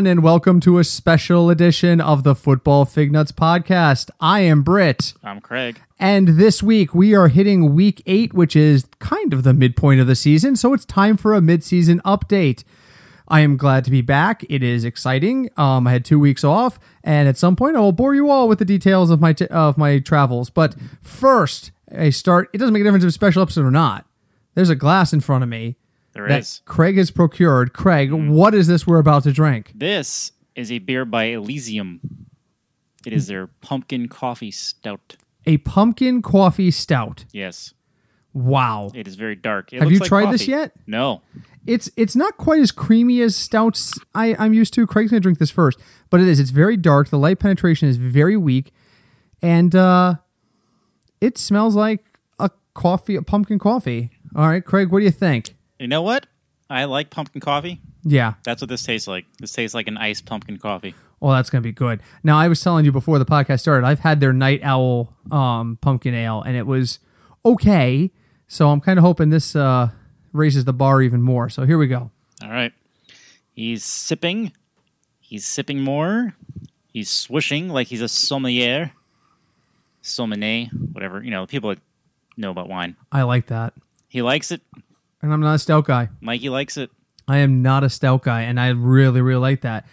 everyone, and welcome to a special edition of the Football Fig Nuts podcast. I am Britt, I'm Craig. and this week we are hitting week eight, which is kind of the midpoint of the season, so it's time for a mid-season update. I am glad to be back. It is exciting. Um, I had two weeks off, and at some point I will bore you all with the details of my t- of my travels. But first, I start. It doesn't make a difference if it's a special episode or not. There's a glass in front of me There that is. Craig has procured. Craig, what is this we're about to drink? This is a beer by Elysian. It is their pumpkin coffee stout. A pumpkin coffee stout. Yes, Wow. it is very dark. It Have you like tried this yet? No. It's it's not quite as creamy as stouts I, I'm used to. Craig's gonna drink this first, but it is. It's very dark. The light penetration is very weak, and uh, it smells like a coffee, a pumpkin coffee. All right, Craig, what do you think? You know what? I like pumpkin coffee. Yeah, That's what this tastes like. This tastes like an iced pumpkin coffee. well, that's gonna be good. Now, I was telling you before the podcast started, I've had their Night Owl um, pumpkin ale, and it was okay. So I'm kind of hoping this uh, raises the bar even more. So here we go. All right. He's sipping. He's sipping more. He's swishing like he's a sommelier. Sommelier, whatever. You know, people that know about wine. I like that, He likes it. And I'm not a stout guy. Mikey likes it. I am not a stout guy, and I really, really like that.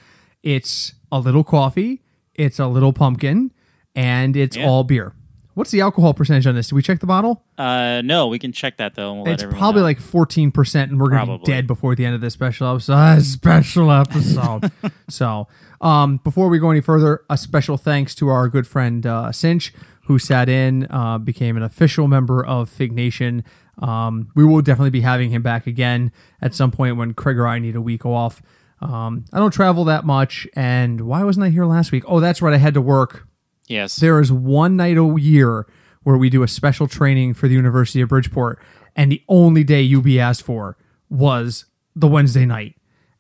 It's a little coffee, it's a little pumpkin, and it's Yeah. all beer. What's the alcohol percentage on this? Did we check the bottle? Uh, no, we can check that though. We'll it's probably know. like 14%, and we're going to be dead before the end of this special episode. Ah, special episode. so, um, before we go any further, a special thanks to our good friend uh, Cinch, who sat in, uh, became an official member of Fig Nation. Um, we will definitely be having him back again at some point when Craig or I need a week off. Um, I don't travel that much, and why wasn't I here last week? Oh, that's right, I had to work yes. there is one night a year where we do a special training for the University of Bridgeport, and the only day UB asked for was the Wednesday night.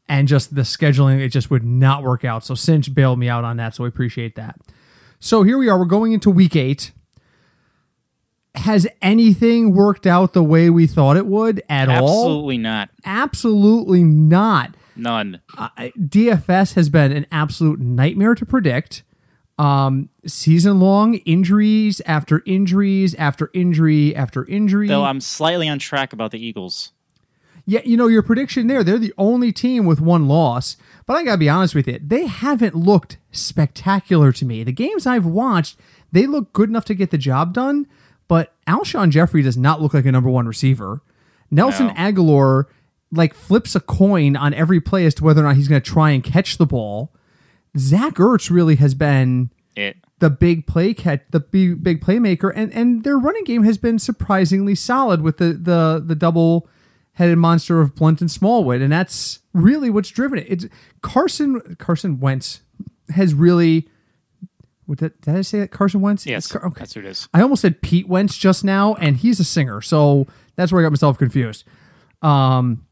And just the scheduling, it just would not work out. So Cinch bailed me out on that, so we appreciate that. So here we are, we're going into week eight. Has anything worked out the way we thought it would at all? Absolutely not. Absolutely not. None. I- DFS has been an absolute nightmare to predict. Um, season long injuries after injuries after injury after injury. Though I'm slightly on track about the Eagles. yeah, you know your prediction there. They're the only team with one loss. But I gotta be honest with you, they haven't looked spectacular to me. The games I've watched, they look good enough to get the job done. But Alshon Jeffery does not look like a number one receiver. Nelson No. Agholor like flips a coin on every play as to whether or not he's going to try and catch the ball. Zach Ertz really has been It. the big play catch, the big big playmaker, and and their running game has been surprisingly solid with the the the double headed monster of Blount and Smallwood, and that's really what's driven it. It's Carson Carson Wentz has really. What did, did I say that Carson Wentz? Yes. Car- okay. That's what it is. I almost said Pete Wentz just now, and he's a singer, so that's where I got myself confused. Um,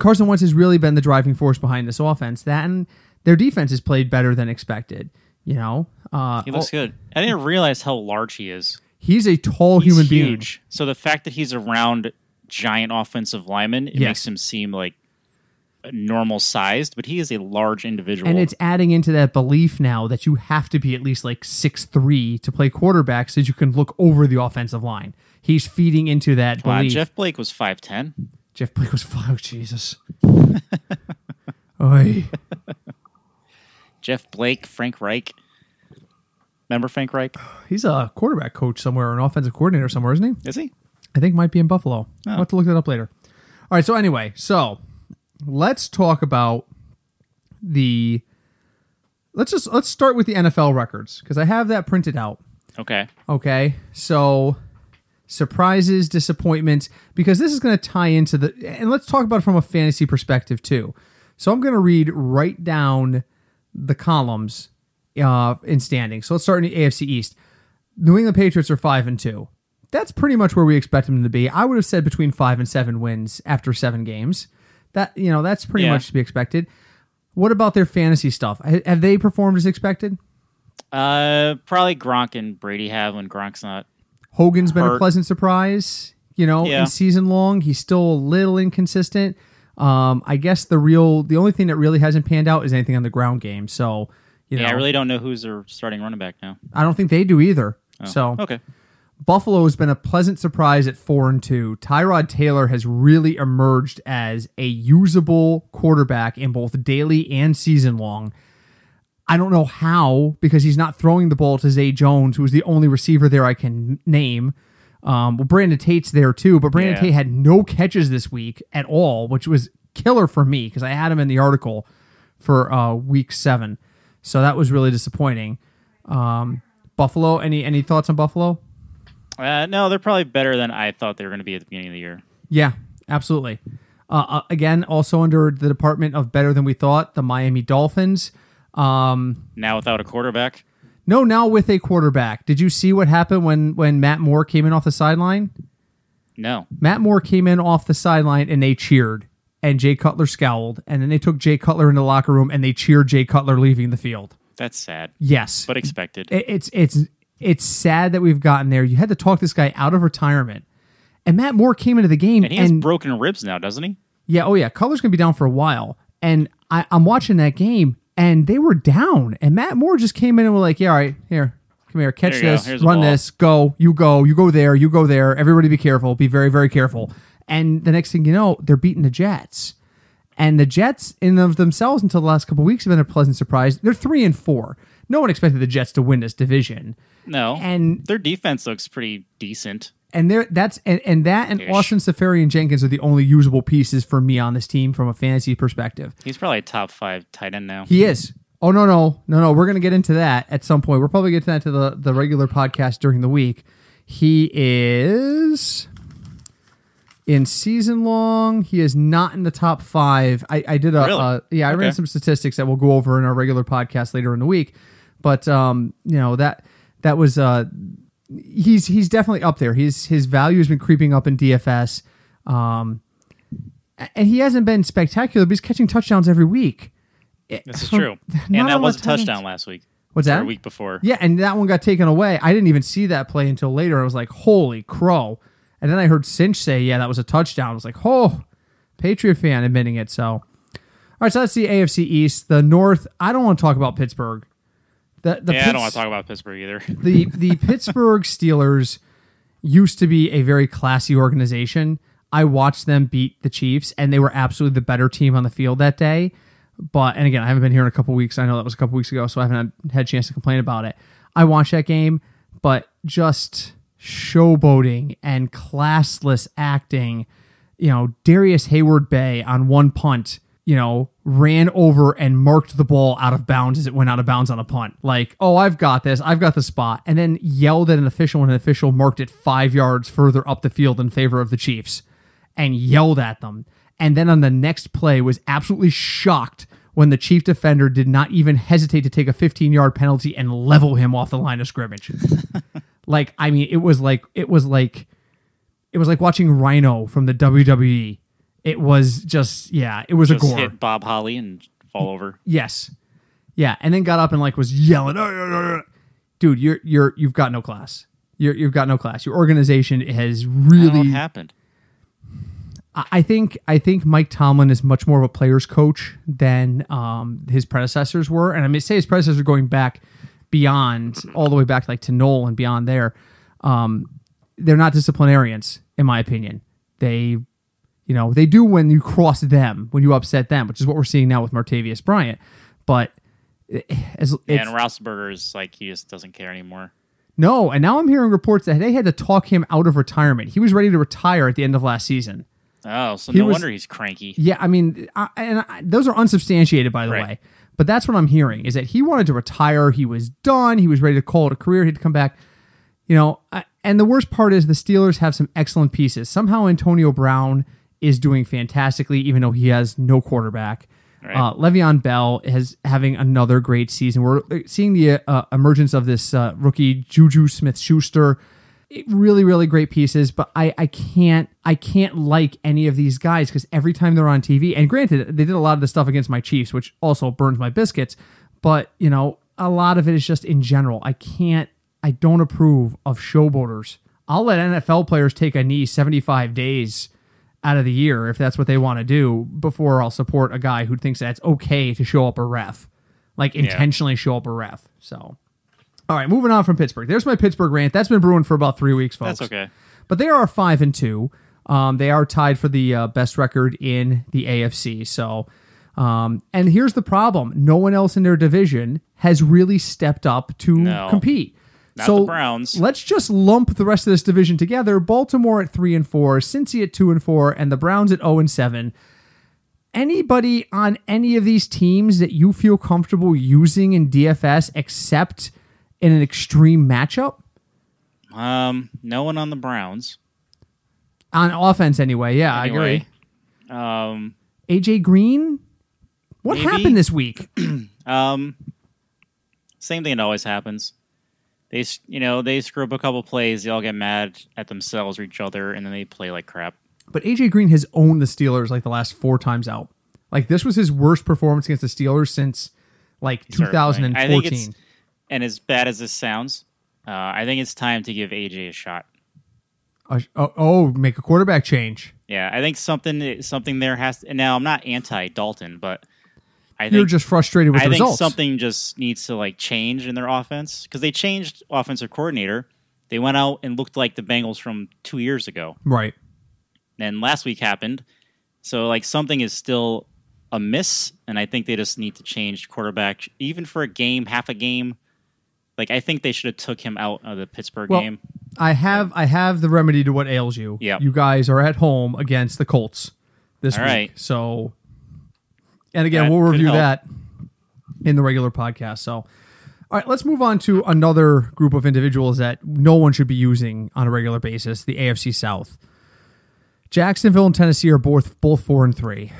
Carson Wentz has really been the driving force behind this offense. That and their defense has played better than expected. You know, uh, He looks oh, good. I didn't realize how large he is. he's a tall He's human being. huge. So the fact that he's around giant offensive linemen, it Yes. makes him seem like normal sized, but he is a large individual. And it's adding into that belief now that you have to be at least like six three to play quarterback so that you can look over the offensive line. He's feeding into that Wow, belief. Jeff Blake was five ten. Jeff Blake was oh Jesus. Oy. Jeff Blake, Frank Reich. Remember Frank Reich? He's a quarterback coach somewhere, or an offensive coordinator somewhere, isn't he? Is he? I think might be in Buffalo. Oh. I'll have to look that up later. All right. So anyway, so let's talk about the. Let's just let's start with the NFL records because I have that printed out. Okay. Okay, so surprises, disappointments, because this is going to tie into the. And let's talk about it from a fantasy perspective too. So I'm going to read right down the columns uh, in standing. So let's start in the AFC East. New England Patriots are five and two. That's pretty much where we expect them to be. I would have said between five and seven wins after seven games. That you know that's pretty Yeah. much to be expected. What about their fantasy stuff? Have they performed as expected? Uh, probably Gronk and Brady have when Gronk's not. Hogan's been a pleasant surprise, you know, Yeah. in season long. He's still a little inconsistent. Um, I guess the real, the only thing that really hasn't panned out is anything on the ground game. So, you know, I really don't know who's their starting running back now. I don't think they do either. Oh, So, okay, Buffalo has been a pleasant surprise at four and two. Tyrod Taylor has really emerged as a usable quarterback in both daily and season long. I don't know how because he's not throwing the ball to Zay Jones, who is the only receiver there I can name. Um, well, Brandon Tate's there too, but Brandon Yeah. Tate had no catches this week at all, which was killer for me because I had him in the article for uh, week seven. So that was really disappointing. Um, Buffalo, any any thoughts on Buffalo? Uh, no, they're probably better than I thought they were going to be at the beginning of the year. Yeah, absolutely. Uh, uh, again, also under the department of better than we thought, the Miami Dolphins. Um, Now without a quarterback, no, now with a quarterback. Did you see what happened when when Matt Moore came in off the sideline? no, Matt Moore came in off the sideline and they cheered, and Jay Cutler scowled, and then they took Jay Cutler in the locker room and they cheered Jay Cutler leaving the field. that's sad, Yes, but expected. it- it's it's it's sad that we've gotten there. You had to talk this guy out of retirement, and Matt Moore came into the game and he has broken ribs now, doesn't he? Yeah, oh yeah, Cutler's gonna be down for a while, and I, I'm watching that game, and they were down, and Matt Moore just came in and was like, "Yeah, all right, here, come here, catch There you go. this, run this, go, you go, you go there, you go there. Everybody, be careful, be very, very careful." And the next thing you know, they're beating the Jets, and the Jets, in of themselves, until the last couple of weeks, have been a pleasant surprise. They're three and four. No one expected the Jets to win this division, No, and their defense looks pretty decent. and there that's and, and that and Ish. Austin Seferian-Jenkins are the only usable pieces for me on this team from a fantasy perspective. He's probably a top five tight end now. He is. Oh no no no no! We're gonna get into that at some point. We're probably get to that to the the regular podcast during the week. He is in season long. He is not in the top five. I, I did a Really? uh, yeah. I ran some statistics that we'll go over in our regular podcast later in the week. But um, you know that that was uh, he's he's definitely up there. His his value has been creeping up in DFS. Um, and he hasn't been spectacular, but he's catching touchdowns every week. This is true, and that was a touchdown last week. What's or that? a week before. Yeah, and that one got taken away. I didn't even see that play until later. I was like, "Holy crow!" And then I heard Cinch say, "Yeah, that was a touchdown." I was like, "Oh, Patriot fan admitting it." So, all right, so that's the AFC East. The North. I don't want to talk about Pittsburgh. The the yeah, I don't want to talk about Pittsburgh either. the the Pittsburgh Steelers used to be a very classy organization. I watched them beat the Chiefs, and they were absolutely the better team on the field that day. But and again, I haven't been here in a couple weeks. I know that was a couple weeks ago, so I haven't had, had a chance to complain about it. I watched that game, but just showboating and classless acting. You know, Darrius Heyward-Bey on one punt, you know, ran over and marked the ball out of bounds as it went out of bounds on a punt. Like, oh, I've got this, I've got the spot, and then yelled at an official when an official marked it five yards further up the field in favor of the Chiefs, and yelled at them. And then on the next play was absolutely shocked when the chief defender did not even hesitate to take a 15 yard penalty and level him off the line of scrimmage. like, I mean, it was like it was like it was like watching Rhyno from the WWE. It was just yeah, it was Just a gore. hit Bob Holly and fall over. Yes. Yeah, and then got up and like was yelling. "Dude, you're you're you've got no class. You're you've got no class. Your organization has really happened. I I think I think Mike Tomlin is much more of a player's coach than um, his predecessors were, and I mean say his predecessors going back beyond all the way back like to Noll and beyond there. Um, they're not disciplinarians, in my opinion. They, you know, they do when you cross them, when you upset them, which is what we're seeing now with Martavis Bryant. But eh, as Yeah, and Roethlisberger is like he just doesn't care anymore. no, and now I'm hearing reports that they had to talk him out of retirement. He was ready to retire at the end of last season. Oh, so He no was- wonder he's cranky. Yeah, I mean, I, and I, those are unsubstantiated, by the Right. way. But that's what I'm hearing is that he wanted to retire. He was done. He was ready to call it a career. He'd come back. You know, I, and the worst part is the Steelers have some excellent pieces. Somehow Antonio Brown is doing fantastically, even though he has no quarterback. Right. Uh, Le'Veon Bell is having another great season. We're uh, seeing the uh, emergence of this uh, rookie Juju Smith Schuster. Really, really great pieces, but I, I can't I can't like any of these guys because every time they're on TV, and granted, they did a lot of the stuff against my Chiefs, which also burns my biscuits. But you know, a lot of it is just in general. I can't I don't approve of showboaters I'll let NFL players take a knee 75 days out of the year if that's what they want to do before I'll support a guy who thinks that's okay to show up a ref, like intentionally show up a ref. So, all right, moving on from Pittsburgh. There's my Pittsburgh rant. That's been brewing for about three weeks, folks. That's okay. But they are five and two. Um, they are tied for the uh, best record in the AFC. So, um, and here's the problem: no one else in their division has really stepped up to No. compete. Not so the Browns. let's just lump the rest of this division together. Baltimore at three and four, Cincy at two and four, and the Browns at zero and seven. Anybody on any of these teams that you feel comfortable using in DFS, except in an extreme matchup Um, no one on the Browns. on offense, anyway? Yeah, I agree. Um, AJ Green. What Maybe. happened this week? um, same thing that always happens. They, you know, they screw up a couple plays. They all get mad at themselves or each other, and then they play like crap. But AJ Green has owned the Steelers like the last four times out. Like this was his worst performance against the Steelers since like Certainly. 2014. I think it's, and as bad as this sounds, uh, I think it's time to give AJ a shot. Uh, oh, oh, make a quarterback change. Yeah, I think something something there has. To, and now I'm not anti Dalton, but I You're think just frustrated with results. I the think results. something just needs to like change in their offense because they changed offensive coordinator. They went out and looked like the Bengals from two years ago. Right. and last week happened. So like something is still amiss, and I think they just need to change quarterback, even for a game, half a game. Like I think they should have took him out of the Pittsburgh Well, game. I have I have the remedy to what ails you. Yeah, You guys are at home against the Colts this All week. right. So and again, That we'll review that in the regular podcast. So all right, let's move on to another group of individuals that no one should be using on a regular basis, the AFC South. Jacksonville and Tennessee are both both four and three.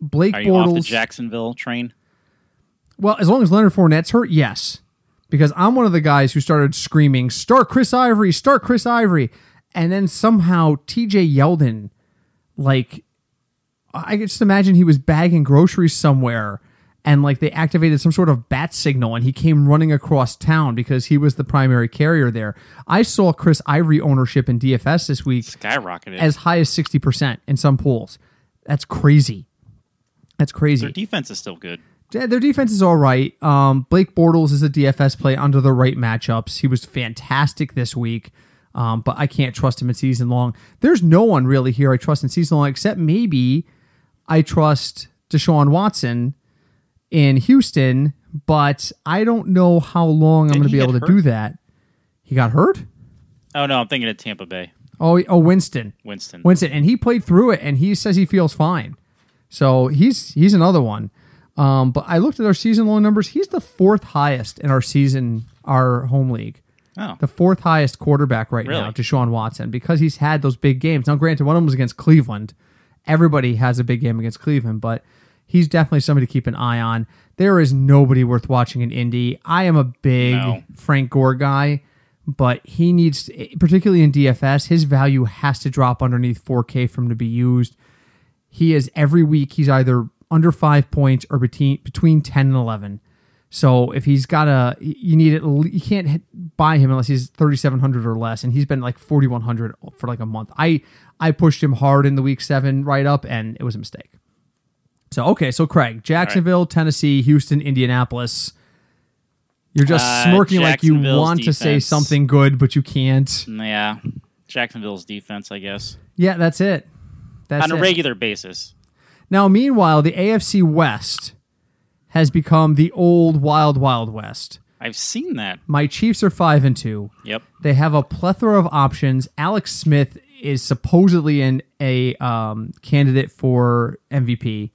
Blake Are you off the Bortles. Jacksonville train? Well, as long as Leonard Fournette's hurt, yes. Because I'm one of the guys who started screaming, start Chris Ivory, start Chris Ivory. And then somehow TJ Yeldon, like, I could just imagine he was bagging groceries somewhere and like they activated some sort of bat signal and he came running across town because he was the primary carrier there. I saw Chris Ivory ownership in DFS this week Skyrocketed. as high as 60% in some pools. That's crazy. That's crazy. Their defense is still good. Yeah, their defense is all right. Um, Blake Bortles is a DFS play under the right matchups. He was fantastic this week, um, but I can't trust him in season long. There's no one really here I trust in season long except maybe I trust Deshaun Watson in Houston, but I don't know how long I'm going to be able to do that. He got hurt? Oh no, I'm thinking of Tampa Bay. Oh, oh, Winston. Winston. Winston, and he played through it, and he says he feels fine. So he's he's another one. Um, but I looked at our season long numbers. He's the fourth highest in our season, our home league. Oh, The fourth highest quarterback right now, Really? Deshaun Watson, because he's had those big games. Now, granted, one of them was against Cleveland. Everybody has a big game against Cleveland, but he's definitely somebody to keep an eye on. There is nobody worth watching in Indy. I am a big No. Frank Gore guy, but he needs, particularly in DFS, his value has to drop underneath 4K for him to be used. He is every week. He's either under five points or between between ten and eleven. So if he's got a, you need it. You can't hit, buy him unless he's thirty seven hundred or less, and he's been like forty one hundred for like a month. I I pushed him hard in the week seven write up, and it was a mistake. So okay, so Craig, Jacksonville, Tennessee, Houston, Indianapolis. You're just Uh, smirking like you want to say something good, but you can't. yeah. Jacksonville's defense, I guess, Yeah, that's it. That's on a it. regular basis. Now, meanwhile, the AFC West has become the old Wild Wild West. I've seen that. My Chiefs are five and two. Yep. They have a plethora of options. Alex Smith is supposedly an a um, candidate for MVP.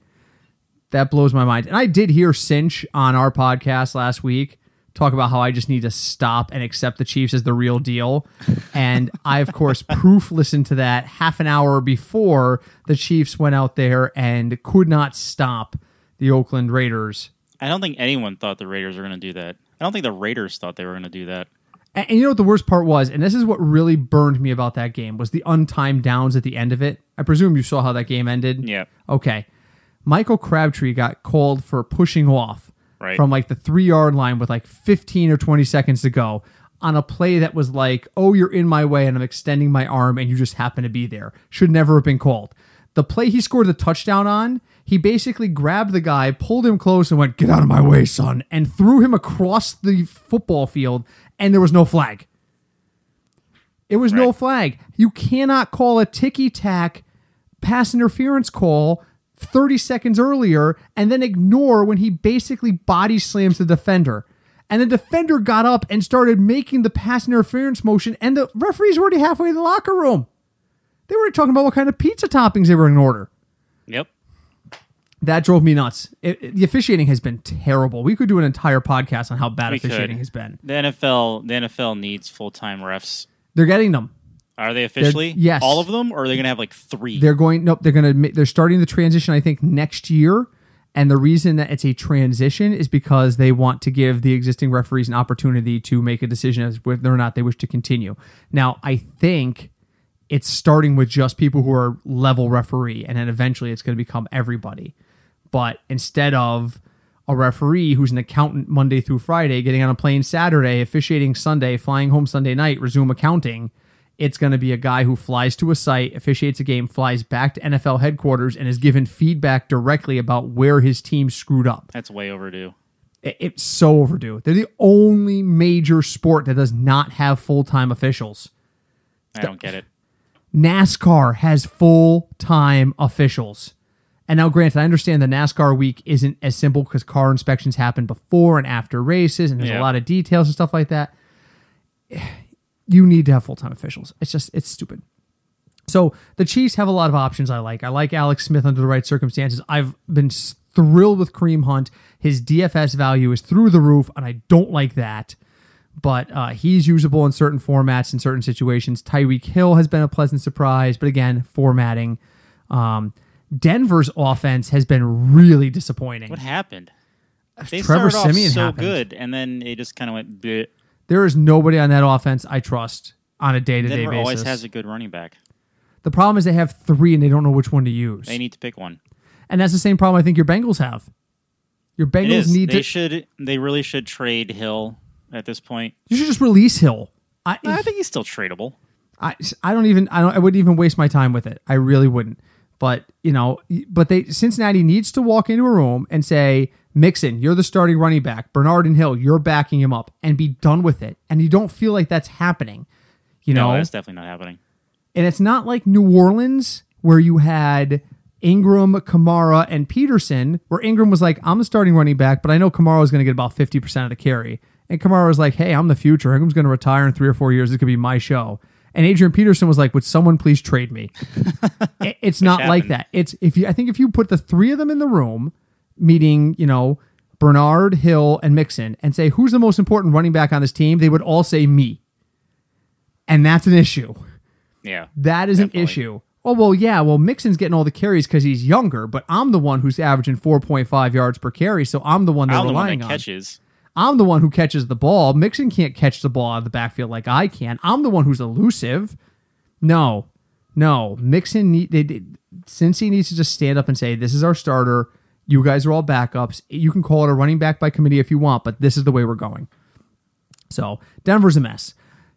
That blows my mind. And I did hear Cinch on our podcast last week talk about how I just need to stop and accept the Chiefs as the real deal. And I, of course, proof listened to that half an hour before the Chiefs went out there and could not stop the Oakland Raiders. I don't think anyone thought the Raiders were going to do that. I don't think the Raiders thought they were going to do that. And, and you know what the worst part was, and this is what really burned me about that game was the untimed downs at the end of it. I presume you saw how that game ended. Yeah. Okay. Michael Crabtree got called for pushing off Right. from like the three yard line with like 15 or 20 seconds to go. on a play that was like, oh, you're in my way and I'm extending my arm and you just happen to be there. Should never have been called. The play he scored the touchdown on, he basically grabbed the guy, pulled him close, and went, Get out of my way, son, and threw him across the football field, and there was no flag. It was no flag. You cannot call a ticky tack pass interference call 30 seconds earlier and then ignore when he basically body slams the defender. And the defender got up and started making the pass interference motion, and the referees were already halfway to the locker room. They were talking about what kind of pizza toppings they were in order. Yep. That drove me nuts. It, it- the officiating has been terrible. We could do an entire podcast on how bad We officiating could. has been. The NFL, the NFL needs full time refs. They're getting them. Are they officially? yes. All of them, or are they going to have like three? They're going. Nope. They're going to. They're starting the transition. I think next year. And the reason that it's a transition is because they want to give the existing referees an opportunity to make a decision as whether or not they wish to continue. Now, I think it's starting with just people who are level referee, and then eventually it's going to become everybody. But instead of a referee who's an accountant Monday through Friday, getting on a plane Saturday, officiating Sunday, flying home Sunday night, resume accounting, it's going to be a guy who flies to a site, officiates a game, flies back to NFL headquarters, and is given feedback directly about where his team screwed up. That's way overdue. It's so overdue. They're the only major sport that does not have full time officials. I don't get it. NASCAR has full time officials. And now, granted, I understand the NASCAR week isn't as simple because car inspections happen before and after races, and there's a lot of details and stuff like that. You need to have full time officials. It's just, it's stupid. So the Chiefs have a lot of options I like. I like Alex Smith under the right circumstances. I've been thrilled with Kareem Hunt. His DFS value is through the roof, and I don't like that. But uh, he's usable in certain formats in certain situations. Tyreek Hill has been a pleasant surprise, but again, formatting. Um, Denver's offense has been really disappointing. What happened? They Trevor started off so happened. good, and then it just kind of went. Bleh. There is nobody on that offense I trust on a day to day Denver basis. always has a good running back. the problem is they have three and they don't know which one to use. They need to pick one. and that's the same problem I think your Bengals have. Your Bengals need They to. should. They really should trade Hill at this point. you should just release Hill. I, I think he's still tradable. I, I don't even I don't I wouldn't even waste my time with it. I really wouldn't. But you know, but they Cincinnati needs to walk into a room and say, Mixon, you're the starting running back. Bernard and Hill, you're backing him up, and be done with it. And you don't feel like that's happening. You No, know, that's definitely not happening. and it's not like New Orleans where you had Ingram, Kamara, and Peterson, where Ingram was like, I'm the starting running back, but I know Kamara is going to get about 50% of the carry. And Kamara was like, hey, I'm the future. Ingram's going to retire in three or four years. This could be my show. And Adrian Peterson was like, would someone please trade me? It's not like that. It's if you, I think if you put the three of them in the room, meeting, you know, Bernard, Hill, and Mixon, and say, who's the most important running back on this team? They would all say me. And that's an issue. Yeah. That is an issue. Oh well, yeah. Well, Mixon's getting all the carries because he's younger, but I'm the one who's averaging 4.5 yards per carry, so I'm the one they're I'm the one that on. catches. I'm the one who catches the ball. Mixon can't catch the ball out of the backfield like I can. I'm the one who's elusive. No, no. Mixon need they, they since he needs to just stand up and say, "This is our starter. You guys are all backups. You can call it a running back by committee if you want, but this is the way we're going." So Denver's a mess.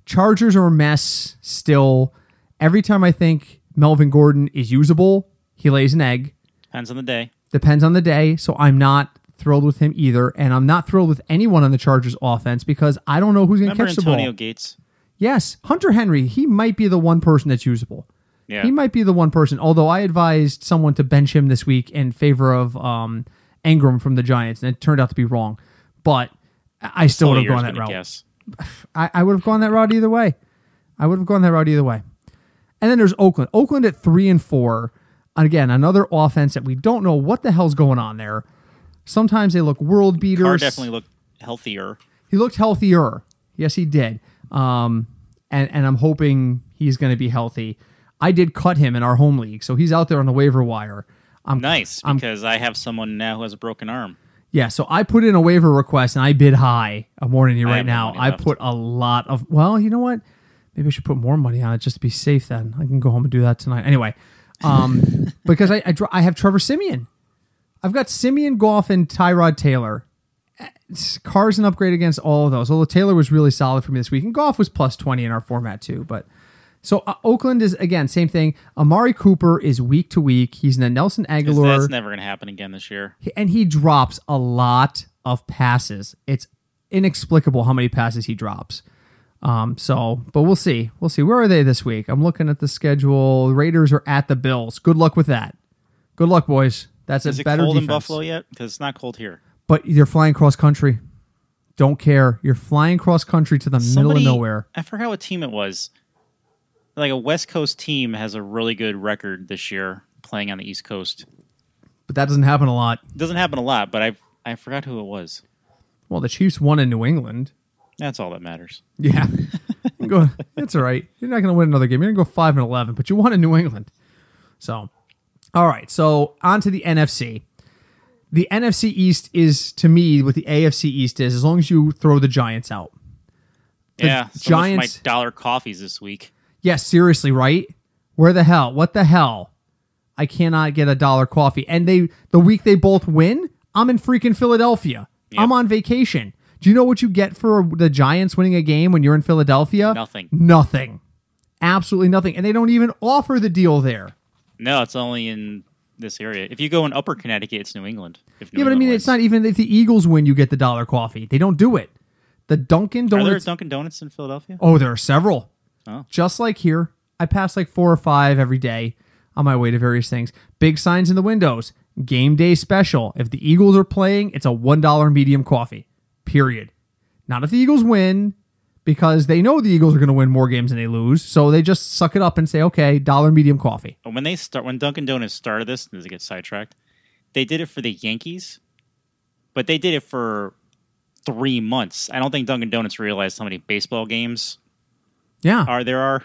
Chargers are a mess still. Every time I think Melvin Gordon is usable, he lays an egg. Depends on the day. Depends on the day. So I'm not thrilled with him either. And I'm not thrilled with anyone on the Chargers offense because I don't know who's going to catch the ball. Antonio. Gates? Yes, Hunter Henry, he might be the one person that's usable. Yeah. He might be the one person, although I advised someone to bench him this week in favor of um, Ingram from the Giants, and it turned out to be wrong. But I still would have gone that route. guess. I, I would have gone that route either way. I would have gone that route either way. And then there's Oakland. Oakland at three and four. Again, another offense that we don't know what the hell's going on there. Sometimes they look world Carr beaters. definitely looked healthier. he looked healthier. Yes, he did. Um, and and I'm hoping he's going to be healthy. I did cut him in our home league, so he's out there on the waiver wire. I'm Nice, I'm- because I have someone now who has a broken arm. Yeah, so I put in a waiver request and I bid high. I'm warning you right now. I put a lot of. Well, you know what? Maybe I should put more money on it just to be safe. Then I can go home and do that tonight. Anyway, um, because I I, I have Trevor Siemian. I've got Siemian Goff and Tyrod Taylor Carr's an upgrade against all of those. Although Taylor was really solid for me this week, and Goff was plus twenty in our format too. But so uh, Oakland is again same thing. Amari Cooper is week to week. He's in the Nelson Agholor, That's never going to happen again this year. and he drops a lot of passes. It's inexplicable how many passes he drops. Um, so, but we'll see. We'll see. Where are they this week? I'm looking at the schedule. Raiders are at the Bills. Good luck with that. Good luck, boys. That's Is a it better cold defense. in Buffalo yet? Because it's not cold here. But you're flying cross country. Don't care. You're flying cross country to the middle of nowhere. I forgot what team it was. Like a West Coast team has a really good record this year playing on the East Coast. But that doesn't happen a lot. It doesn't happen a lot, but I I forgot who it was. Well, the Chiefs won in New England. That's all that matters. Yeah. Go. That's all right. You're not going to win another game. You're going to go five and eleven, but you won in New England. So, all right. So on to the NFC. The NFC East is to me what the AFC East is. As long as you throw the Giants out. The yeah, so Giants- my dollar coffees this week. Yes, seriously, right? Where the hell? What the hell? I cannot get a dollar coffee. And they the week they both win, I'm in freaking Philadelphia. Yep. I'm on vacation. Do you know what you get for the Giants winning a game when you're in Philadelphia? Nothing. Nothing. Absolutely nothing. And they don't even offer the deal there. No, it's only in this area. If you go in Upper Connecticut, it's New England. If New yeah, but I mean, wins. it's not even if the Eagles win, you get the dollar coffee. They don't do it. The Dunkin' Donuts. Are there. Dunkin' Donuts in Philadelphia? oh, there are several. Oh. Just like here, I pass like four or five every day on my way to various things. Big signs in the windows. Game day special. If the Eagles are playing, it's a $1 medium coffee. Period. Not if the Eagles win, because they know the Eagles are going to win more games than they lose. So they just suck it up and say, okay, dollar medium coffee. When they start, when Dunkin' Donuts started this, does it get sidetracked? They did it for the Yankees, but they did it for three months. I don't think Dunkin' Donuts realized how many baseball games Yeah. are there are.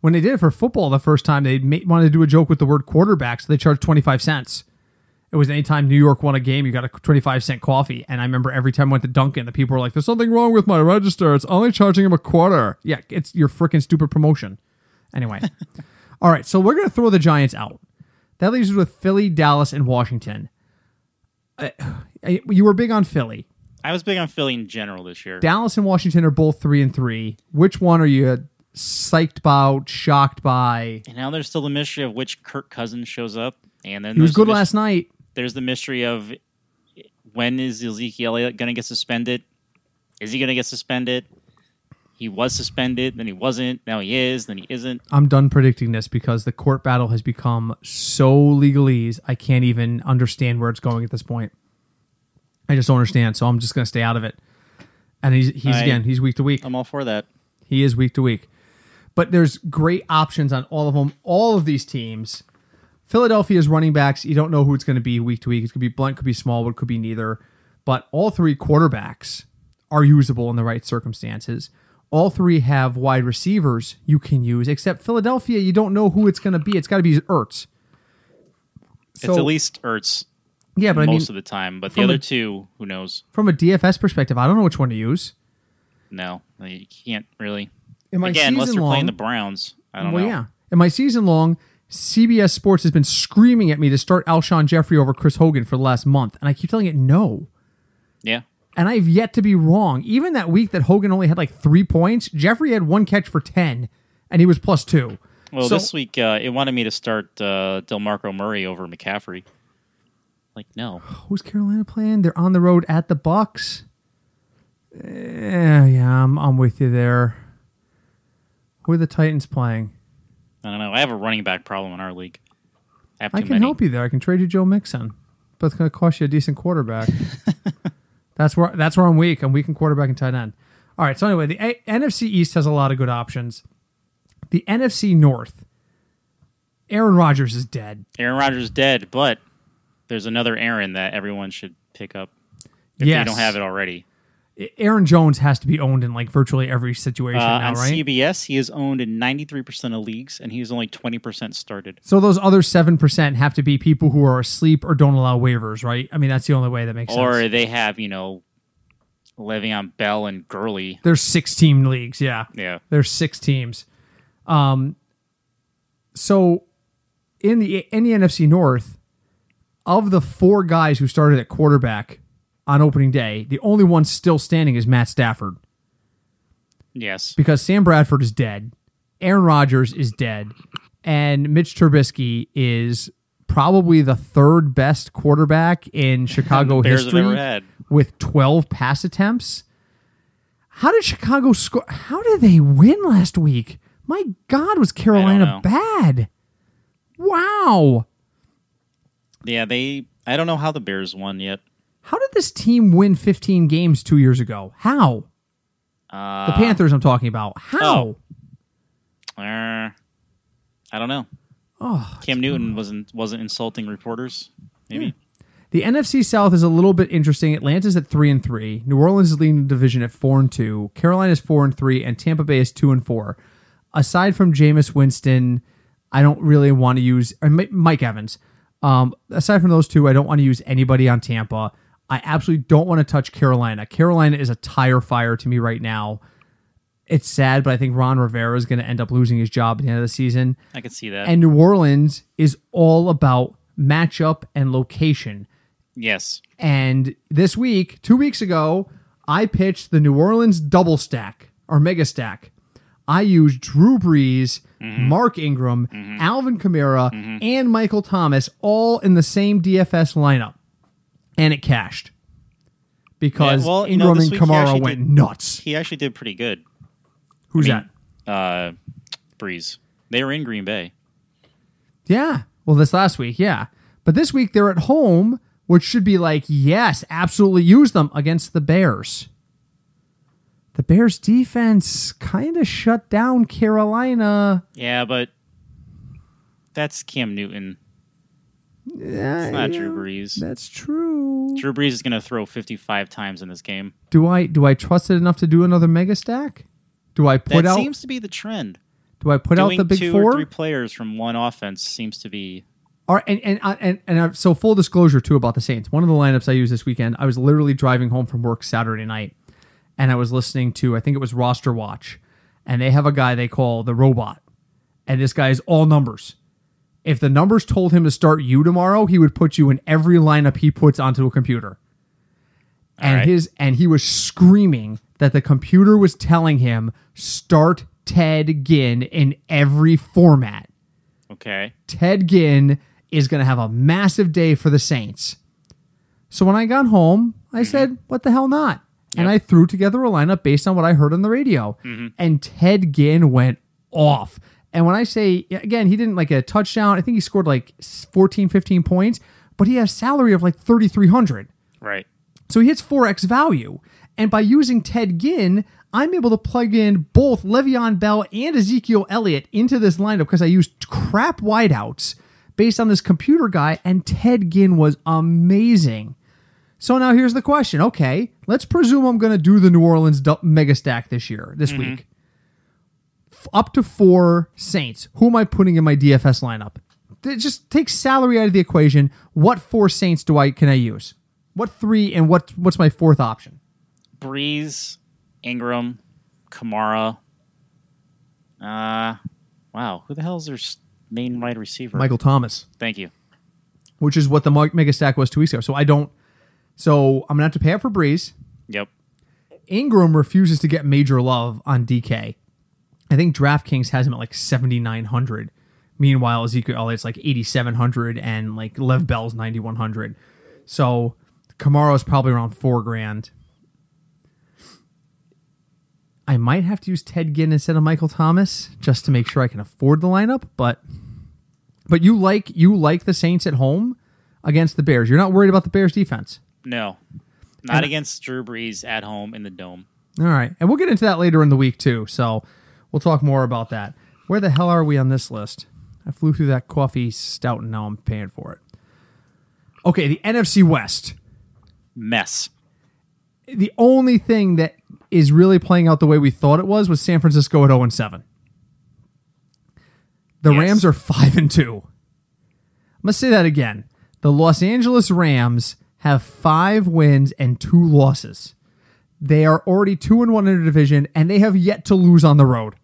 when they did it for football the first time, they wanted to do a joke with the word quarterback, so they charged 25 cents. It was anytime New York won a game, you got a 25 cent coffee. And I remember every time I went to Dunkin', the people were like, there's something wrong with my register. It's only charging him a quarter. Yeah, it's your freaking stupid promotion. Anyway. All right, so we're going to throw the Giants out. That leaves us with Philly, Dallas, and Washington. Uh, you were big on Philly. I was big on Philly in general this year. Dallas and Washington are both three and three. Which one are you psyched about, shocked by? And now there's still the mystery of which Kirk Cousins shows up, and then He was there's the good last night. There's the mystery of when is Ezekiel going to get suspended? Is he going to get suspended? He was suspended, then he wasn't. Now he is, then he isn't. I'm done predicting this because the court battle has become so legalese. I can't even understand where it's going at this point. I just don't understand, so I'm just going to stay out of it. And he's he's I- again he's week to week. I'm all for that. He is week to week. But there's great options on all of them. All of these teams. Philadelphia's running backs, you don't know who it's going to be week to week. It could be Blount, could be small, but could be neither. But all three quarterbacks are usable in the right circumstances. All three have wide receivers you can use, except Philadelphia, you don't know who it's going to be. It's got to be Ertz. it's at least Ertz yeah, but I mean, most of the time, but the other a- two, who knows? from a DFS perspective, I don't know which one to use. No, you can't really. In my Again, unless season they're playing the Browns, I don't well, know. yeah. In my season long, CBS Sports has been screaming at me to start Alshon Jeffery over Chris Hogan for the last month, and I keep telling it no. Yeah, And I've yet to be wrong. Even that week that Hogan only had like three points, Jeffrey had one catch for ten, and he was plus two. Well, So- this week uh, it wanted me to start uh, DeMarco Murray over McCaffrey. Like, no, Who's Carolina playing? They're on the road at the Bucs. Yeah, yeah, I'm, I'm with you there. Who are the Titans playing? I don't know. I have a running back problem in our league. I I can many. help you there. I can trade you Joe Mixon, but it's going to cost you a decent quarterback. that's where that's where I'm weak. I'm weak in quarterback and tight end. All right. So anyway, the a- NFC East has a lot of good options. The NFC North. Aaron Rodgers is dead. Aaron Rodgers is dead, but there's another Aaron that everyone should pick up if Yes. they don't have it already. Aaron Jones has to be owned in like virtually every situation Uh, now, on right? CBS, he is owned in 93% of leagues, and he's only 20% started. so those other seven percent have to be people who are asleep or don't allow waivers, right? I mean, that's the only way that makes Or sense. Or they have, you know, Le'Veon Bell and Gurley. There's six team leagues, yeah. Yeah. There's six teams. Um, so in the in the NFC North, of the four guys who started at quarterback on opening day, the only one still standing is Matt Stafford Yes. because Sam Bradford is dead, Aaron Rodgers is dead, and Mitch Trubisky is probably the third best quarterback in Chicago history with 12 pass attempts. How did Chicago score? How did they win last week? My God, was Carolina bad? Wow. Yeah, they. I don't know how the Bears won yet. How did this team win 15 games two years ago? How? Uh, The Panthers, I'm talking about. How? uh, I don't know. Oh, Cam Newton wasn't wasn't insulting reporters. Maybe. The NFC South is a little bit interesting. Atlanta's at three and three. New Orleans is leading the division at four and two. Carolina's four and three, and Tampa Bay is two and four. Aside from Jameis Winston, I don't really want to use Mike Evans. Um, aside from those two, I don't want to use anybody on Tampa. I absolutely don't want to touch Carolina. Carolina is a tire fire to me right now. It's sad, but I think Ron Rivera is going to end up losing his job at the end of the season. I can see that. And New Orleans is all about matchup and location. yes. And this week, two weeks ago, I pitched the New Orleans double stack or mega stack. I used Drew Brees, mm-hmm. Mark Ingram, mm-hmm. Alvin Kamara, mm-hmm. and Michael Thomas all in the same DFS lineup. And it cashed. Because Yeah, well, you know, Ingram this and Kamara went did- nuts. He actually did pretty good. Who's I mean, that? Uh, Brees. They were in Green Bay. Yeah. Well, this last week, yeah. But this week they're at home, which should be like, yes, absolutely use them against the Bears. The Bears defense kind of shut down Carolina. Yeah, but that's Cam Newton. Yeah, It's not yeah, Drew Brees. That's true. Drew Brees is going to throw 55 times in this game. Do I do I trust it enough to do another mega stack? Do I put that out seems to be the trend. do I put Doing out the big two four? or three players from one offense seems to be All right, and and uh, and and uh, so full disclosure too about the Saints. One of the lineups I used this weekend, I was literally driving home from work Saturday night, and I was listening to I think it was Roster Watch, and they have a guy they call the robot, and this guy is all numbers. If the numbers told him to start you tomorrow, he would put you in every lineup he puts onto a computer. And right. his and he was screaming that the computer was telling him start Ted Ginn in every format. okay. Ted Ginn is going to have a massive day for the Saints. So when I got home, I mm-hmm. said, what the hell not? And I threw together a lineup based on what I heard on the radio. Mm-hmm. And Ted Ginn went off. And when I say, again, he didn't like a touchdown. I think he scored like 14, 15 points, but he has salary of like 3,300. Right. So he hits 4x value. And by using Ted Ginn, I'm able to plug in both Le'Veon Bell and Ezekiel Elliott into this lineup because I used crap wideouts based on this computer guy, and Ted Ginn was amazing. So now here's the question. Okay, let's presume I'm going to do the New Orleans mega stack this year, this mm-hmm. week. Up to four Saints. Who am I putting in my DFS lineup? Just take salary out of the equation. What four Saints do I can I use? What three and what what's my fourth option? Brees, Ingram, Kamara. Uh, wow. Who the hell's their main wide receiver? Michael Thomas, Thank you. which is what the mega stack was two weeks ago. So I don't. So I'm gonna have to pay up for Brees. Yep. Ingram refuses to get major love on DK. I think DraftKings has him at like 7,900. Meanwhile, Ezekiel Elliott's like 8,700 and like Lev Bell's 9,100. So Kamara's probably around four grand. I might have to use Ted Ginn instead of Michael Thomas just to make sure I can afford the lineup, but but you like you like the Saints at home against the Bears. You're not worried about the Bears defense. No. Not And- against Drew Brees at home in the dome. All right. And we'll get into that later in the week, too. So we'll talk more about that. Where the hell are we on this list? I flew through that coffee stout and now I'm paying for it. Okay, the NFC West. Mess. The only thing that is really playing out the way we thought it was was San Francisco at 0 and 7. The Yes. Rams are 5 and 2. I'm going to say that again. The Los Angeles Rams have 5 wins and 2 losses. They are already 2 and 1 in the division and they have yet to lose on the road.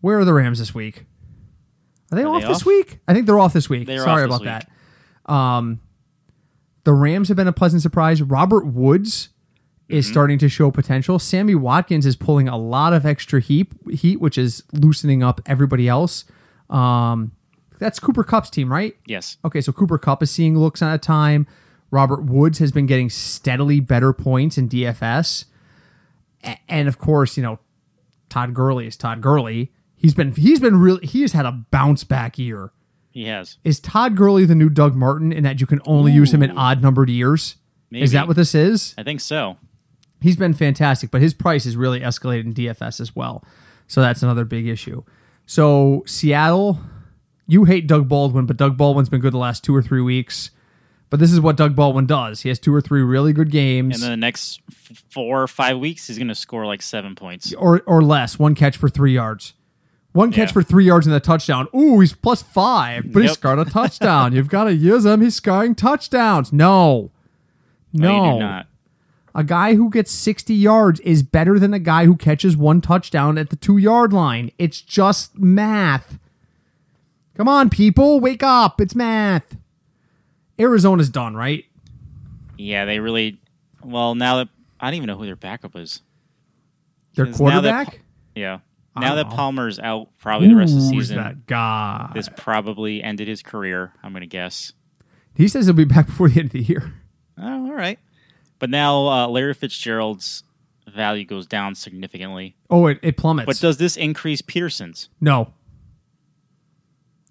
Where are the Rams this week? Are they Are off they this off? week? I think they're off this week. They're Sorry about that. Um, The Rams have been a pleasant surprise. Robert Woods is starting to show potential. Sammy Watkins is pulling a lot of extra heat, heat which is loosening up everybody else. Um, that's Cooper Kupp's team, right? Yes. Okay, so Cooper Kupp is seeing looks at a time. Robert Woods has been getting steadily better points in DFS. And of course, you know, Todd Gurley is Todd Gurley. He's been he's been really he has had a bounce back year. He has. Is Todd Gurley the new Doug Martin in that you can only use him in odd numbered years? Maybe. Is that what this is? I think so. He's been fantastic, but his price has really escalated in DFS as well. So that's another big issue. So Seattle, you hate Doug Baldwin, but Doug Baldwin's been good the last two or three weeks. But this is what Doug Baldwin does. He has two or three really good games, And then the next f- four or five weeks, he's going to score like seven points. or or less. One catch for three yards. One catch Yeah. for three yards and a touchdown. Ooh, he's plus five, but he Yep. scored a touchdown. You've got to use him. He's scoring touchdowns. No, No, no. you do not. A guy who gets 60 yards is better than a guy who catches one touchdown at the two yard line. It's just math. Come on, people, wake up. It's math. Arizona's done, right? Yeah, they really. Well, now that I don't even know who their backup is. Their now that- quarterback? Yeah. Now that know. Palmer's out, probably the rest of the season. that guy? This probably ended his career. I'm going to guess. He says he'll be back before the end of the year. Oh, all right. But now uh, Larry Fitzgerald's value goes down significantly. Oh, it, it plummets. But does this increase Peterson's? no.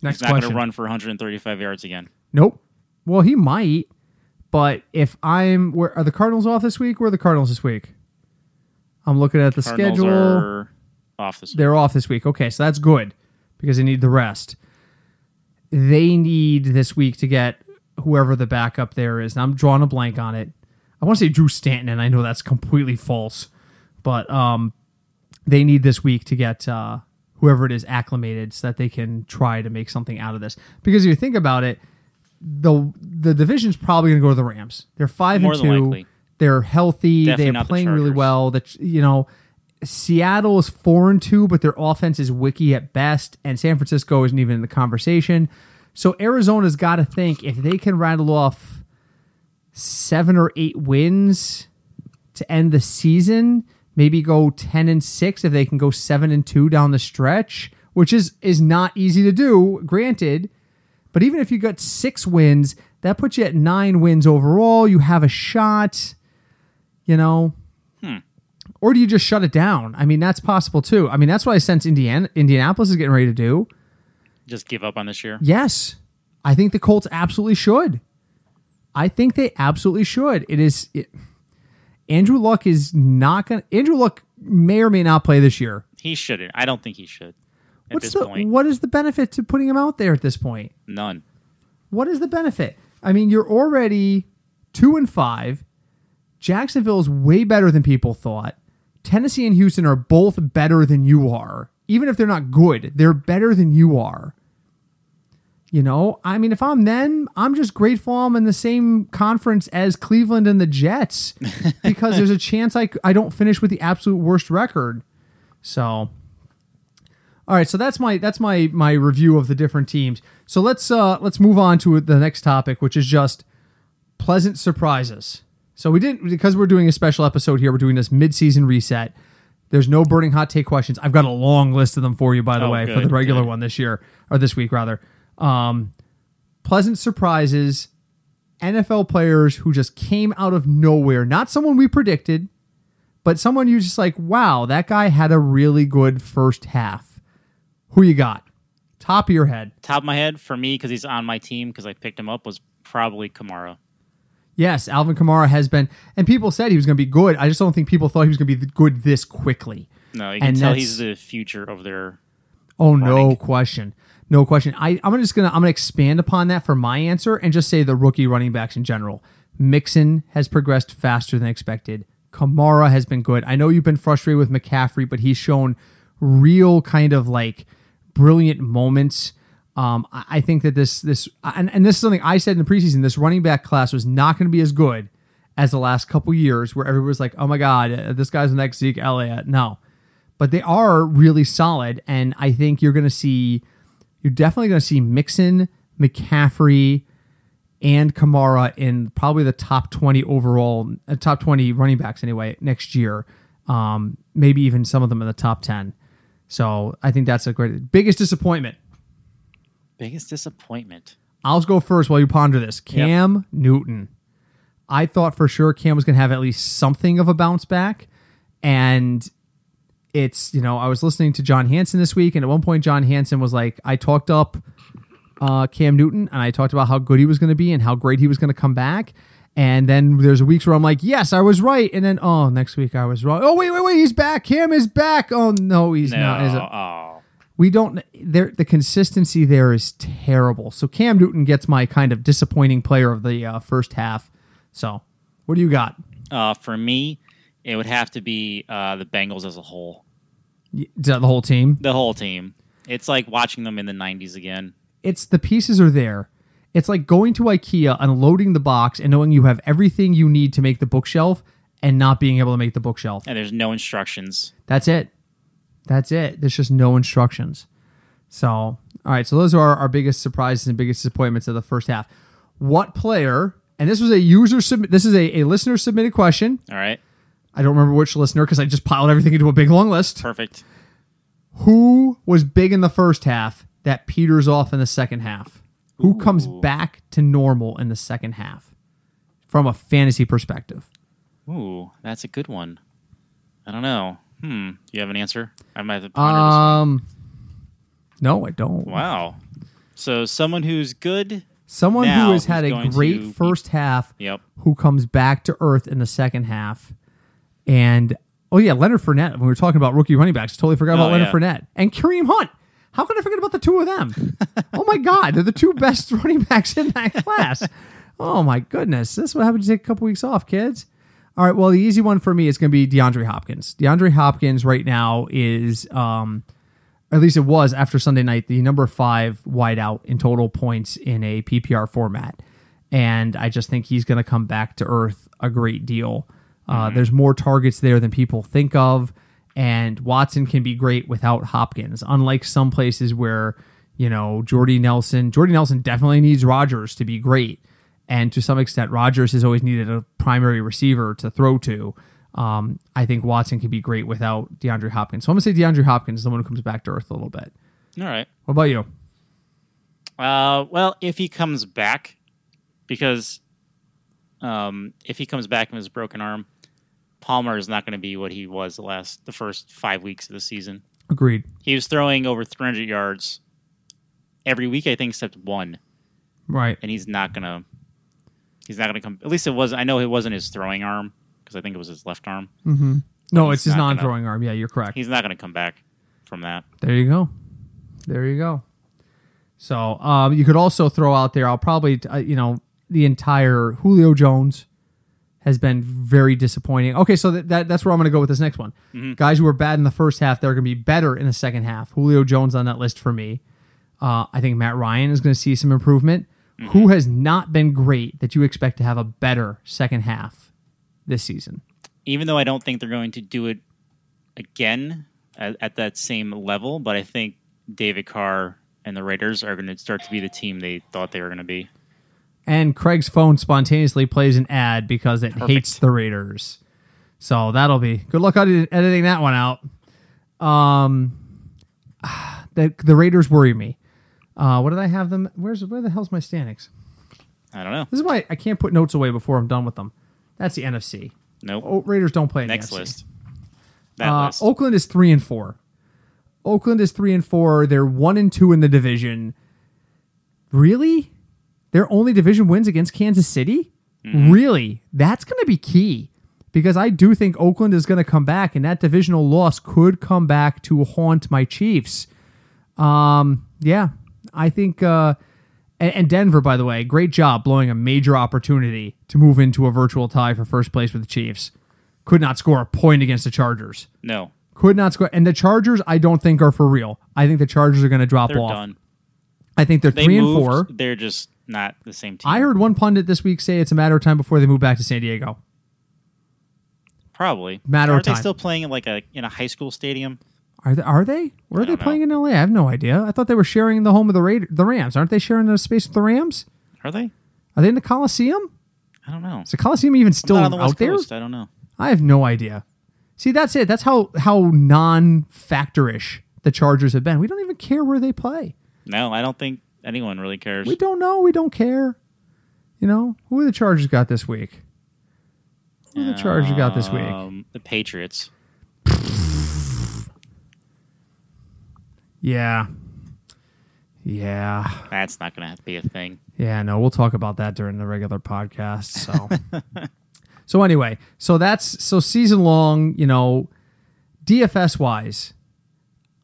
Next He's not going to run for 135 yards again. Nope. Well, he might, but if I'm where are the Cardinals off this week? Where are the Cardinals this week? I'm looking at the Cardinals schedule. off this week. They're off this week. Okay, so that's good because they need the rest. They need this week to get whoever the backup there is. And I'm drawing a blank on it. I want to say Drew Stanton, and I know that's completely false, but um, they need this week to get uh, whoever it is acclimated so that they can try to make something out of this. Because if you think about it, the the division's probably going to go to the Rams. They're five More and two. likely. They're healthy. Definitely They're not the playing really well. That you know, Seattle is four and two, but their offense is wiki at best, and San Francisco isn't even in the conversation. So Arizona's got to think if they can rattle off seven or eight wins to end the season, maybe go ten and six if they can go seven and two down the stretch, which is is not easy to do, granted. But even if you got six wins, that puts you at nine wins overall. You have a shot, you know. Hmm. Or do you just shut it down? I mean, that's possible too. I mean, that's what I sense Indiana, Indianapolis is getting ready to do. Just give up on this year. Yes, I think the Colts absolutely should. I think they absolutely should. It is it, Andrew Luck is not going. to Andrew Luck may or may not play this year. He shouldn't. I don't think he should. At What's this the point, what is the benefit to putting him out there at this point? none. What is the benefit? I mean, you're already two and five. Jacksonville is way better than people thought. Tennessee and Houston are both better than you are. Even if they're not good, they're better than you are. You know, I mean, if I'm then, I'm just grateful I'm in the same conference as Cleveland and the Jets because there's a chance I, I don't finish with the absolute worst record. So, all right, so that's my that's my my review of the different teams. So let's uh let's move on to the next topic, which is just pleasant surprises. So we didn't because we're doing a special episode here. We're doing this mid-season reset. There's no burning hot take questions. I've got a long list of them for you, by the Oh, way, for the regular good. one this year or this week rather. Um, pleasant surprises, NFL players who just came out of nowhere. Not someone we predicted, but someone you just like, wow, that guy had a really good first half. Who you got? Top of your head. Top of my head for me because he's on my team because I picked him up was probably Kamara. Yes, Alvin Kamara has been, and people said he was going to be good. I just don't think people thought he was going to be good this quickly. No, you can And tell he's the future of their. Oh no question, no question. I I'm just gonna I'm gonna expand upon that for my answer and just say the rookie running backs in general. Mixon has progressed faster than expected. Kamara has been good. I know you've been frustrated with McCaffrey, but he's shown real kind of like brilliant moments. Um, I think that this this and, and this is something I said in the preseason. This running back class was not going to be as good as the last couple years, where everybody was like, "Oh my god, uh, this guy's the next Zeke Elliott." No, but they are really solid, and I think you're going to see, you're definitely going to see Mixon, McCaffrey, and Kamara in probably the top 20 overall, uh, top 20 running backs anyway, next year. Um, maybe even some of them in the top 10. So I think that's a great, biggest disappointment. Biggest disappointment. I'll go first while you ponder this. Cam Newton. I thought for sure Cam was going to have at least something of a bounce back. And it's, you know, I was listening to John Hansen this week. And at one point, John Hansen was like, I talked up uh, Cam Newton and I talked about how good he was going to be and how great he was going to come back. And then there's weeks where I'm like, yes, I was right. And then, oh, next week I was wrong. Oh, wait, wait, wait. He's back. Cam is back. Oh, no, he's No. not. Is it? oh. we don't there the consistency there is terrible. So Cam Newton gets my kind of disappointing player of the uh, first half. So, what do you got? Uh, for me, it would have to be uh, the Bengals as a whole. Is that the whole team? The whole team. It's like watching them in the 90s again. It's the pieces are there. It's like going to IKEA, unloading the box, and knowing you have everything you need to make the bookshelf, and not being able to make the bookshelf. And there's no instructions. That's it. That's it. There's just no instructions. So, all right. So those are our, biggest surprises and biggest disappointments of the first half. What player? And this was a user submit. This is a, a listener submitted question. All right. I don't remember which listener because I just piled everything into a big long list. Perfect. Who was big in the first half that peters off in the second half? Who comes back to normal in the second half from a fantasy perspective? Ooh, that's a good one. I don't know. Hmm. Do you have an answer? I might have to Um, no, I don't. Wow. So someone who's good. Someone Now who has had a great to first half Yep. who comes back to earth in the second half. And oh yeah, Leonard Fournette. When we were talking about rookie running backs, totally forgot about Oh, Leonard yeah. Fournette and Kareem Hunt. How can I forget about the two of them? oh my God, they're the two best running backs in that class. Oh my goodness, this is what happened to take a couple weeks off, kids. All right, well the easy one for me is going to be DeAndre Hopkins. DeAndre Hopkins right now is, um, at least it was after Sunday night, the number five wideout in total points in a PPR format. And I just think he's going to come back to earth a great deal. Uh, There's more targets there than people think of. And Watson can be great without Hopkins, unlike some places where, you know, Jordy Nelson, Jordy Nelson definitely needs Rodgers to be great. And to some extent, Rodgers has always needed a primary receiver to throw to. Um, I think Watson can be great without DeAndre Hopkins. So I'm going to say DeAndre Hopkins is the one who comes back to earth a little bit. All right. What about you? Uh, well, if he comes back, because um, if he comes back from his broken arm, Palmer is not going to be what he was the last the first five weeks of the season. Agreed. He was throwing over 300 yards every week, I think, except one, Right. and he's not gonna. He's not gonna come. At least it was. I know it wasn't his throwing arm because I think it was his left arm. Mm-hmm. No, it's his not gonna- non-throwing arm. Yeah, you're correct. He's not gonna come back from that. There you go. There you go. So um, you could also throw out there. I'll probably uh, you know the entire Julio Jones has been very disappointing. Okay, so that, that that's where I'm going to go with this next one. Guys who were bad in the first half, they're going to be better in the second half. Julio Jones on that list for me. Uh, I think Matt Ryan is going to see some improvement. Who has not been great that you expect to have a better second half this season? even though I don't think they're going to do it again at, at that same level, but I think David Carr and the Raiders are going to start to be the team they thought they were going to be. And Craig's phone spontaneously plays an ad because it hates the Raiders. So that'll be good luck editing that one out. Um, the the Raiders worry me. Uh, what did I have them? Where's where the hell's my standings? I don't know. This is why I can't put notes away before I'm done with them. That's the NFC. Nope. Oh, Raiders don't play in Next NFC. list. That Uh, list. Oakland is three and four. Oakland is three and four. They're one and two in the division. Really? Their only division wins against Kansas City? Really? That's going to be key because I do think Oakland is going to come back, and that divisional loss could come back to haunt my Chiefs. Um, yeah, I think. Uh, and, and Denver, by the way, great job blowing a major opportunity to move into a virtual tie for first place with the Chiefs. Could not score a point against the Chargers. no, Could not score. And the Chargers, I don't think are for real. I think the Chargers are going to drop they're off. done. I think they're They three moved, and four. They're just not the same team. I heard one pundit this week say it's a matter of time before they move back to San Diego. Probably. Matter of Aren't time. they still playing in like a in a high school stadium? Are they? Are they? Where are they know. playing in LA? I have no idea. I thought they were sharing the home of the Raid- the Rams. Aren't they sharing the space with the Rams? Are they? Are they in the Coliseum? I don't know. Is the Coliseum even still the out there? I don't know. I have no idea. See, that's it. That's how how non-factorish the Chargers have been. We don't even care where they play. No, I don't think anyone really cares. We don't know. We don't care. You know, who are the Chargers got this week? Who are the Chargers got this week? Um, the Patriots. Yeah. Yeah. That's not going to be a thing. Yeah, no, we'll talk about that during the regular podcast. So, so anyway, so that's so season long. You know, DFS wise,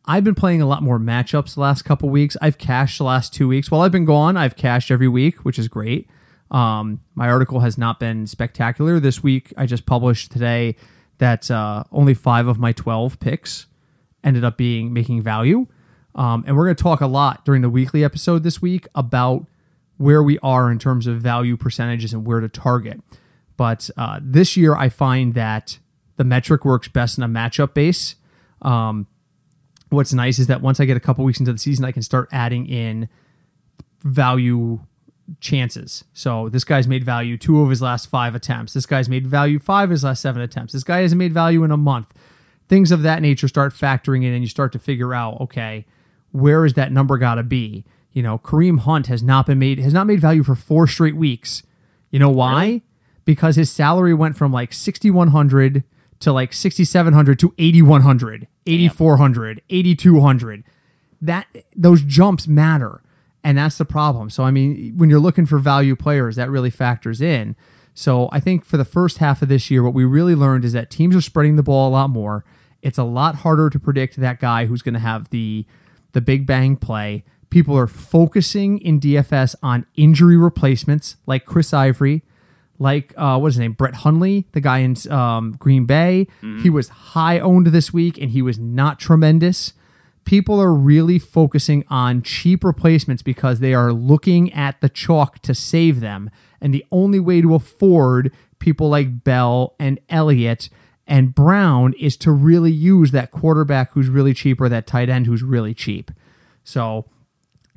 I've been playing a lot more matchups the last couple weeks. I've cashed the last two weeks. While I've been gone, I've cashed every week, which is great. Um, my article has not been spectacular this week. I just published today that uh, only five of my twelve picks ended up being making value. Um, and we're going to talk a lot during the weekly episode this week about where we are in terms of value percentages and where to target. But uh, this year, I find that the metric works best in a matchup base. Um, what's nice is that once I get a couple weeks into the season, I can start adding in value chances. So this guy's made value two of his last five attempts. This guy's made value five of his last seven attempts. This guy hasn't made value in a month. Things of that nature start factoring in, and you start to figure out, okay, where is that number got to be? You know, Kareem Hunt has not been made has not made value for four straight weeks. You know why? Really? Because his salary went from like 6100 to like 6700 to 8100, 8400, 8200. That those jumps matter. And that's the problem. So I mean, when you're looking for value players, that really factors in. So I think for the first half of this year what we really learned is that teams are spreading the ball a lot more. It's a lot harder to predict that guy who's going to have the the big bang play. People are focusing in DFS on injury replacements like Chris Ivory, like uh, what is his name, Brett Hundley, the guy in um, Green Bay. He was high owned this week and he was not tremendous. People are really focusing on cheap replacements because they are looking at the chalk to save them. And the only way to afford people like Bell and Elliott and Brown is to really use that quarterback who's really cheap or that tight end who's really cheap. So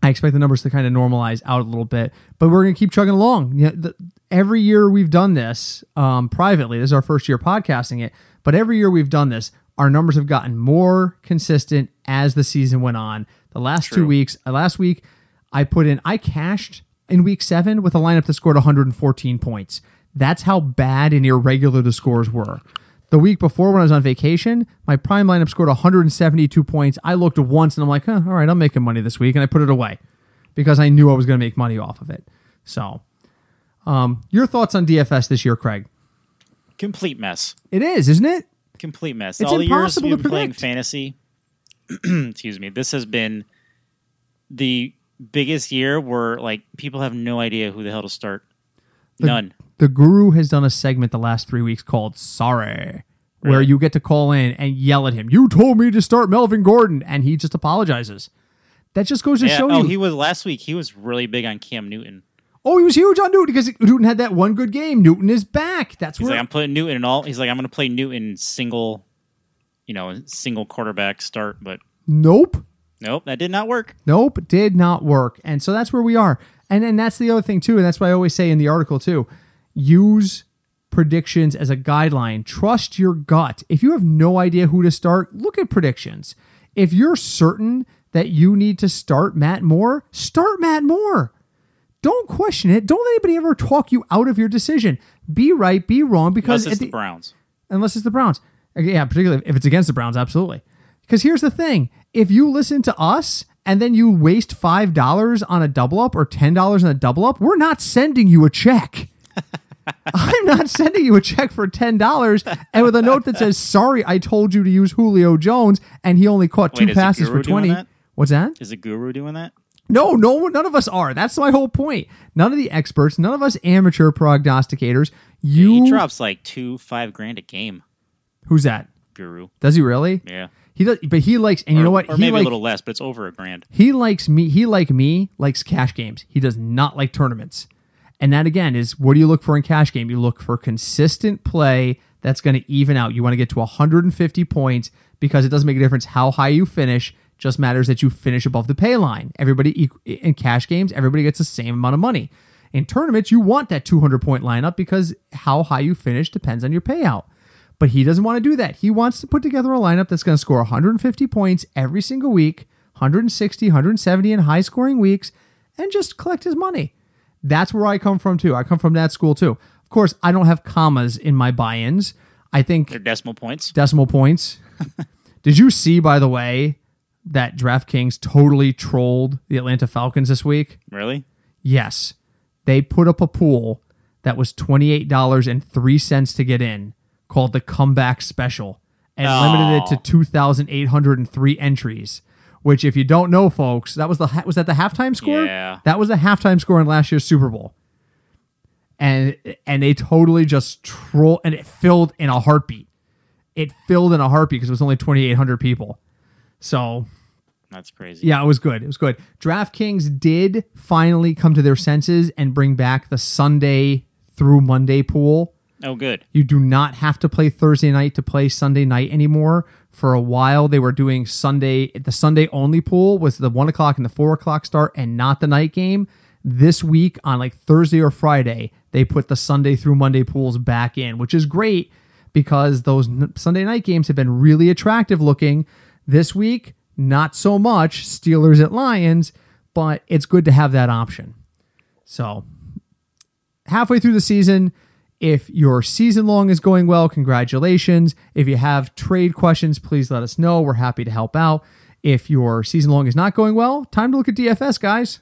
I expect the numbers to kind of normalize out a little bit, but we're going to keep chugging along. You know, the, every year we've done this um, privately. This is our first year podcasting it, but every year we've done this, our numbers have gotten more consistent as the season went on. The last two weeks, uh, last week, I put in, I cashed in week seven with a lineup that scored 114 points. That's how bad and irregular the scores were. The week before, when I was on vacation, my prime lineup scored 172 points. I looked once and I'm like, huh, all right, I'm making money this week. And I put it away because I knew I was going to make money off of it. So, um, your thoughts on DFS this year, Craig? Complete mess. It is, isn't it? Complete mess. It's All the years impossible we've been playing fantasy, excuse me, this has been the biggest year where like people have no idea who the hell to start. None. The Guru has done a segment the last three weeks called Sorry, where you get to call in and yell at him. You told me to start Melvin Gordon, and he just apologizes. That just goes to Yeah. show Oh, you. he was last week. He was really big on Cam Newton. Oh, he was huge on Newton because Newton had that one good game. Newton is back. That's He's where like, I'm putting Newton in all. He's like, I'm going to play Newton single, you know, single quarterback start. But nope. nope, that did not work. Nope, did not work. And so that's where we are. And and that's the other thing too, and that's why I always say in the article too. Use predictions as a guideline. Trust your gut. If you have no idea who to start, look at predictions. If you're certain that you need to start Matt Moore, start Matt Moore. Don't question it. Don't let anybody ever talk you out of your decision. Be right, be wrong, because Unless it's the the- Browns. unless it's the Browns. Yeah, particularly if it's against the Browns, absolutely. Because here's the thing: if you listen to us and then you waste five dollars on a double up or ten dollars on a double up, we're not sending you a check. I'm not sending you a check for ten dollars and with a note that says, "Sorry, I told you to use Julio Jones and he only caught Wait, two passes for twenty. that? What's that? Is the Guru doing that? No, no, none of us are. That's my whole point. None of the experts, none of us amateur prognosticators. You, he drops like two, five grand a game. who's that? Guru. Does he really? Yeah. He does, but he likes, and you know what? Or he maybe like, a little less, but it's over a grand. He likes me. He like me likes cash games. He does not like tournaments. And that again is what do you look for in cash game? You look for consistent play that's going to even out. You want to get to 150 points because it doesn't make a difference how high you finish. Just matters that you finish above the pay line. Everybody in cash games, everybody gets the same amount of money. In tournaments, you want that 200 point lineup because how high you finish depends on your payout. But he doesn't want to do that. He wants to put together a lineup that's going to score 150 points every single week, 160, 170 in high scoring weeks, and just collect his money. That's where I come from too. I come from that school too. Of course, I don't have commas in my buy ins. I think They're decimal points. decimal points. Did you see, by the way, that DraftKings totally trolled the Atlanta Falcons this week? Really? Yes. They put up a pool that was $28.03 to get in called the Comeback Special and limited it to 2,803 entries. Which, if you don't know, folks, that was the was that the halftime score? Yeah. that was the halftime score in last year's Super Bowl, and and they totally just troll and it filled in a heartbeat. It filled in a heartbeat because it was only 2,800 people. So That's crazy. yeah, it was good. It was good. DraftKings did finally come to their senses and bring back the Sunday through Monday pool. Oh, good. You do not have to play Thursday night to play Sunday night anymore. For a while, they were doing Sunday. The Sunday only pool was the one o'clock and the four o'clock start, and not the night game. This week on like Thursday or Friday, they put the Sunday through Monday pools back in, which is great because those Sunday night games have been really attractive looking. This week, not so much Steelers at Lions, but it's good to have that option. So halfway through the season. If your season long is going well, congratulations. If you have trade questions, please let us know. We're happy to help out. If your season long is not going well, time to look at DFS, guys.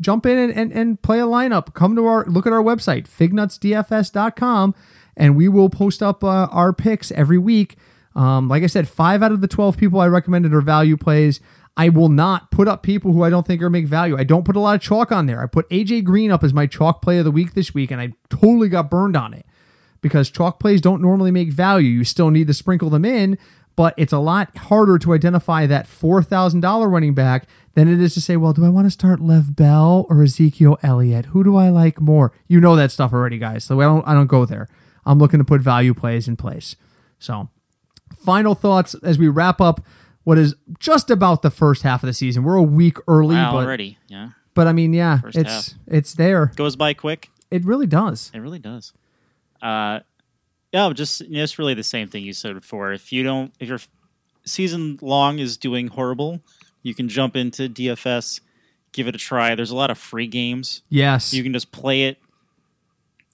Jump in and, and, and play a lineup. Come to our look at our website, fignutsdfs.com, and we will post up uh, our picks every week. Um, like I said, five out of the 12 people I recommended are value plays. I will not put up people who I don't think are make value. I don't put a lot of chalk on there. I put AJ Green up as my chalk play of the week this week, and I totally got burned on it because chalk plays don't normally make value. You still need to sprinkle them in, but it's a lot harder to identify that $4,000 running back than it is to say, well, do I want to start Lev Bell or Ezekiel Elliott? Who do I like more? You know that stuff already, guys. So I don't I don't go there. I'm looking to put value plays in place. So final thoughts as we wrap up what is just about the first half of the season. We're a week early, Wow, but already. Yeah. but I mean, yeah, First it's it's there. Goes by quick. It really does. It really does. Uh, yeah, just you know, it's really the same thing you said before. If you don't, if your season long is doing horrible, you can jump into DFS, give it a try. There's a lot of free games. Yes. You can just play it,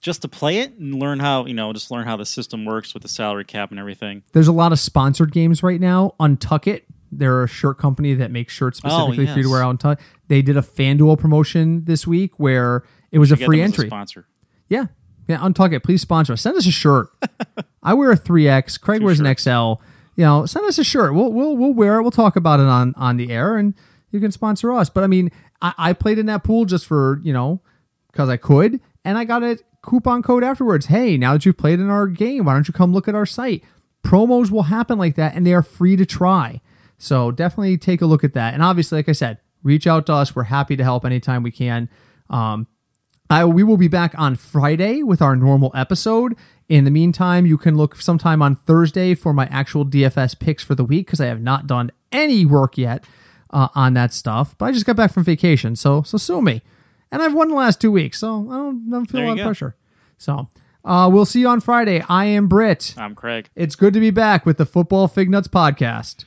just to play it and learn how you know, just learn how the system works with the salary cap and everything. There's a lot of sponsored games right now. UNTUCKit, they're a shirt company that makes shirts oh, specifically for you to wear out on Tuck. They did a FanDuel promotion this week where it was a free as a entry. sponsor. Yeah. Yeah, UNTUCKit. Please sponsor us. Send us a shirt. I wear a 3X. Craig wears an XL. You know, send us a shirt. We'll we'll we'll wear it. We'll talk about it on on the air and you can sponsor us. But I mean, I, I played in that pool just for, you know, because I could, and I got a coupon code afterwards. Hey, now that you've played in our game, why don't you come look at our site? Promos will happen like that, and they are free to try. So definitely take a look at that. And obviously, like I said, reach out to us. We're happy to help anytime we can. Um, I, we will be back on Friday with our normal episode. In the meantime, you can look sometime on Thursday for my actual DFS picks for the week because I have not done any work yet uh, on that stuff. But I just got back from vacation, so so sue me. And I've won the last two weeks, so I don't, don't feel There a you lot of go. pressure. So uh, we'll see you on Friday. I am Britt. I'm Craig. It's good to be back with the Football Fig Nuts podcast.